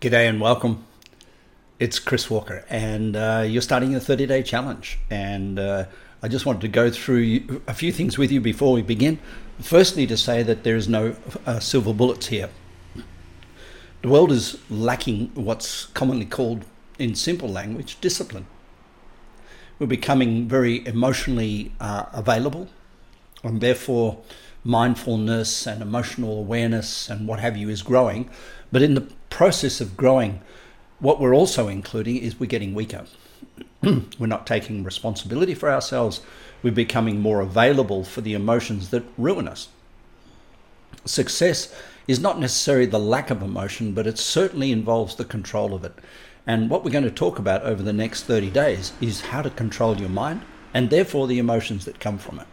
G'day and welcome. It's Chris Walker, and uh, you're starting a 30 day challenge. And uh, I just wanted to go through a few things with you before we begin. Firstly, to say that there is no uh, silver bullets here. The world is lacking what's commonly called, in simple language, discipline. We're becoming very emotionally uh, available, and therefore, mindfulness and emotional awareness and what have you is growing. But in the process of growing, what we're also including is we're getting weaker. we're not taking responsibility for ourselves. We're becoming more available for the emotions that ruin us. Success is not necessarily the lack of emotion, but it certainly involves the control of it. And what we're going to talk about over the next 30 days is how to control your mind and therefore the emotions that come from it.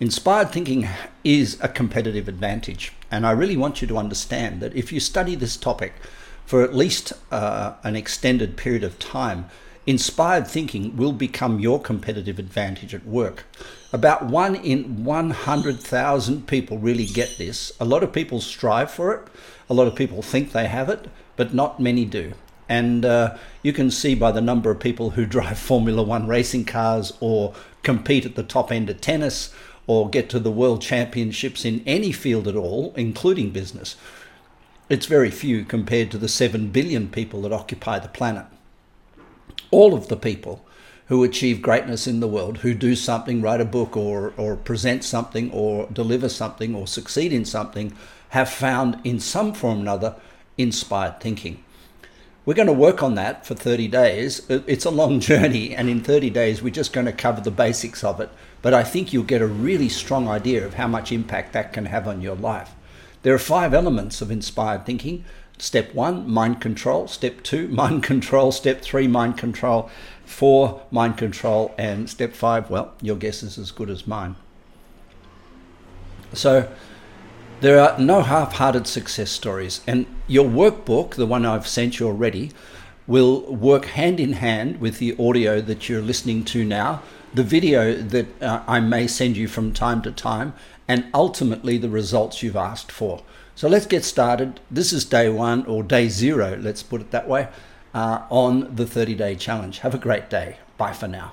Inspired thinking is a competitive advantage. And I really want you to understand that if you study this topic for at least uh, an extended period of time, inspired thinking will become your competitive advantage at work. About one in 100,000 people really get this. A lot of people strive for it, a lot of people think they have it, but not many do. And uh, you can see by the number of people who drive Formula One racing cars or compete at the top end of tennis or get to the world championships in any field at all, including business, it's very few compared to the 7 billion people that occupy the planet. All of the people who achieve greatness in the world, who do something, write a book, or, or present something, or deliver something, or succeed in something, have found in some form or another inspired thinking. We're going to work on that for 30 days. It's a long journey, and in 30 days, we're just going to cover the basics of it. But I think you'll get a really strong idea of how much impact that can have on your life. There are five elements of inspired thinking. Step one, mind control. Step two, mind control. Step three, mind control. Four, mind control. And step five, well, your guess is as good as mine. So, there are no half hearted success stories. And your workbook, the one I've sent you already, will work hand in hand with the audio that you're listening to now, the video that uh, I may send you from time to time, and ultimately the results you've asked for. So let's get started. This is day one or day zero, let's put it that way, uh, on the 30 day challenge. Have a great day. Bye for now.